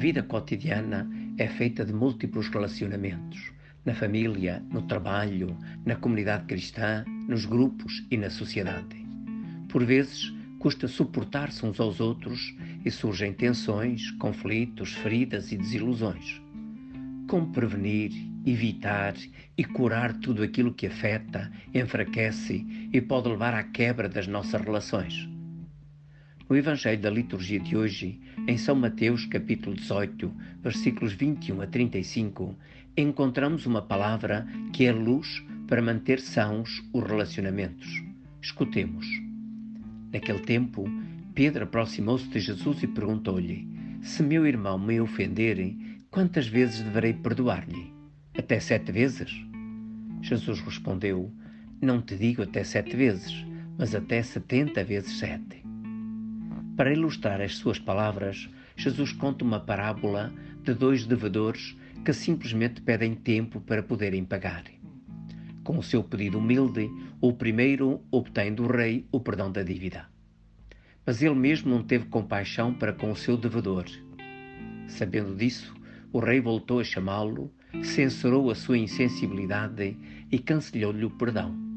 vida cotidiana é feita de múltiplos relacionamentos, na família, no trabalho, na comunidade cristã, nos grupos e na sociedade. Por vezes, custa suportar-se uns aos outros e surgem tensões, conflitos, feridas e desilusões. Como prevenir, evitar e curar tudo aquilo que afeta, enfraquece e pode levar à quebra das nossas relações? No Evangelho da liturgia de hoje, em São Mateus, capítulo 18, versículos 21 a 35, encontramos uma palavra que é luz para manter sãos os relacionamentos. Escutemos. Naquele tempo, Pedro aproximou-se de Jesus e perguntou-lhe: Se meu irmão me ofender, quantas vezes deverei perdoar-lhe? Até sete vezes? Jesus respondeu: Não te digo até sete vezes, mas até setenta vezes sete. Para ilustrar as suas palavras, Jesus conta uma parábola de dois devedores que simplesmente pedem tempo para poderem pagar. Com o seu pedido humilde, o primeiro obtém do rei o perdão da dívida. Mas ele mesmo não teve compaixão para com o seu devedor. Sabendo disso, o rei voltou a chamá-lo, censurou a sua insensibilidade e cancelou-lhe o perdão.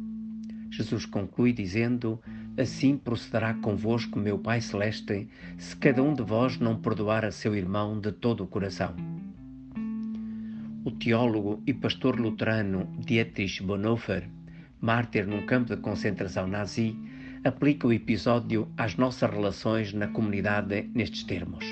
Jesus conclui dizendo: Assim procederá convosco meu Pai Celeste, se cada um de vós não perdoar a seu irmão de todo o coração. O teólogo e pastor luterano Dietrich Bonhoeffer, mártir num campo de concentração nazi, aplica o episódio às nossas relações na comunidade nestes termos.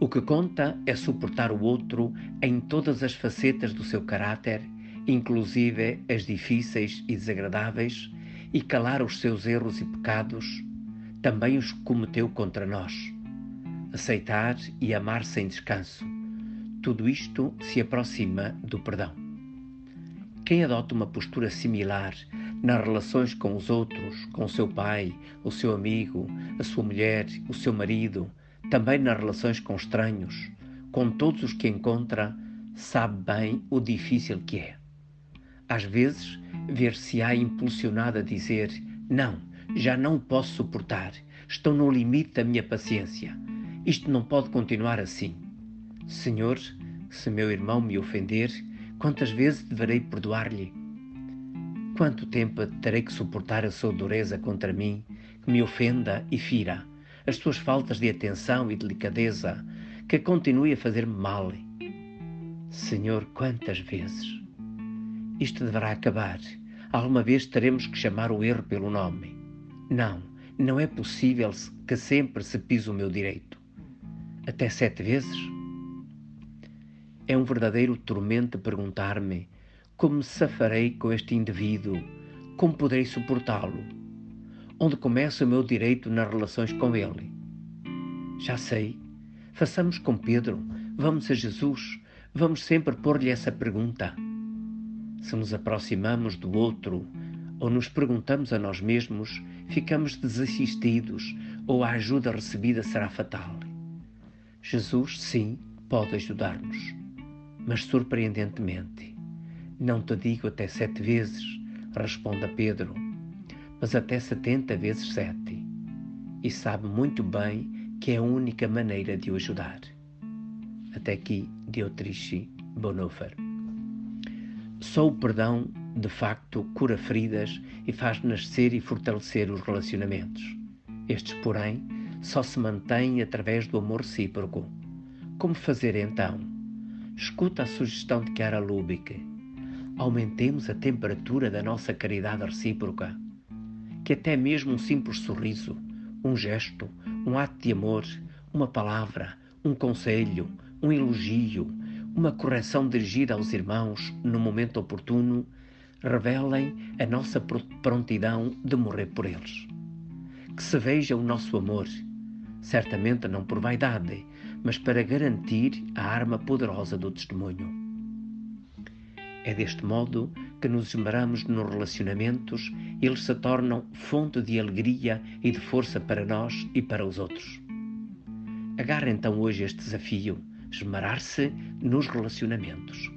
O que conta é suportar o outro em todas as facetas do seu caráter, inclusive as difíceis e desagradáveis, e calar os seus erros e pecados, também os cometeu contra nós. Aceitar e amar sem descanso. Tudo isto se aproxima do perdão. Quem adota uma postura similar nas relações com os outros, com o seu pai, o seu amigo, a sua mulher, o seu marido, também nas relações com estranhos, com todos os que encontra, sabe bem o difícil que é. Às vezes, ver-se-á impulsionado a dizer: Não, já não posso suportar, estou no limite da minha paciência. Isto não pode continuar assim. Senhor, se meu irmão me ofender, quantas vezes deverei perdoar-lhe? Quanto tempo terei que suportar a sua dureza contra mim, que me ofenda e fira, as suas faltas de atenção e delicadeza, que continue a fazer-me mal? Senhor, quantas vezes? Isto deverá acabar. Alguma vez teremos que chamar o erro pelo nome. Não, não é possível que sempre se pise o meu direito. Até sete vezes? É um verdadeiro tormento perguntar-me como me safarei com este indivíduo, como poderei suportá-lo, onde começa o meu direito nas relações com ele. Já sei, façamos com Pedro, vamos a Jesus, vamos sempre pôr-lhe essa pergunta se nos aproximamos do outro ou nos perguntamos a nós mesmos, ficamos desassistidos ou a ajuda recebida será fatal. Jesus, sim, pode ajudar-nos, mas surpreendentemente. Não te digo até sete vezes, responde a Pedro, mas até setenta vezes sete. E sabe muito bem que é a única maneira de o ajudar. Até aqui, Diotriche Bonhoeffer. Só o perdão, de facto, cura feridas e faz nascer e fortalecer os relacionamentos. Estes, porém, só se mantêm através do amor recíproco. Como fazer então? Escuta a sugestão de Chiara Lubick. Aumentemos a temperatura da nossa caridade recíproca. Que até mesmo um simples sorriso, um gesto, um ato de amor, uma palavra, um conselho, um elogio, uma correção dirigida aos irmãos no momento oportuno, revelem a nossa prontidão de morrer por eles. Que se veja o nosso amor, certamente não por vaidade, mas para garantir a arma poderosa do testemunho. É deste modo que nos esmeramos nos relacionamentos eles se tornam fonte de alegria e de força para nós e para os outros. Agarre então hoje este desafio esmerar-se nos relacionamentos.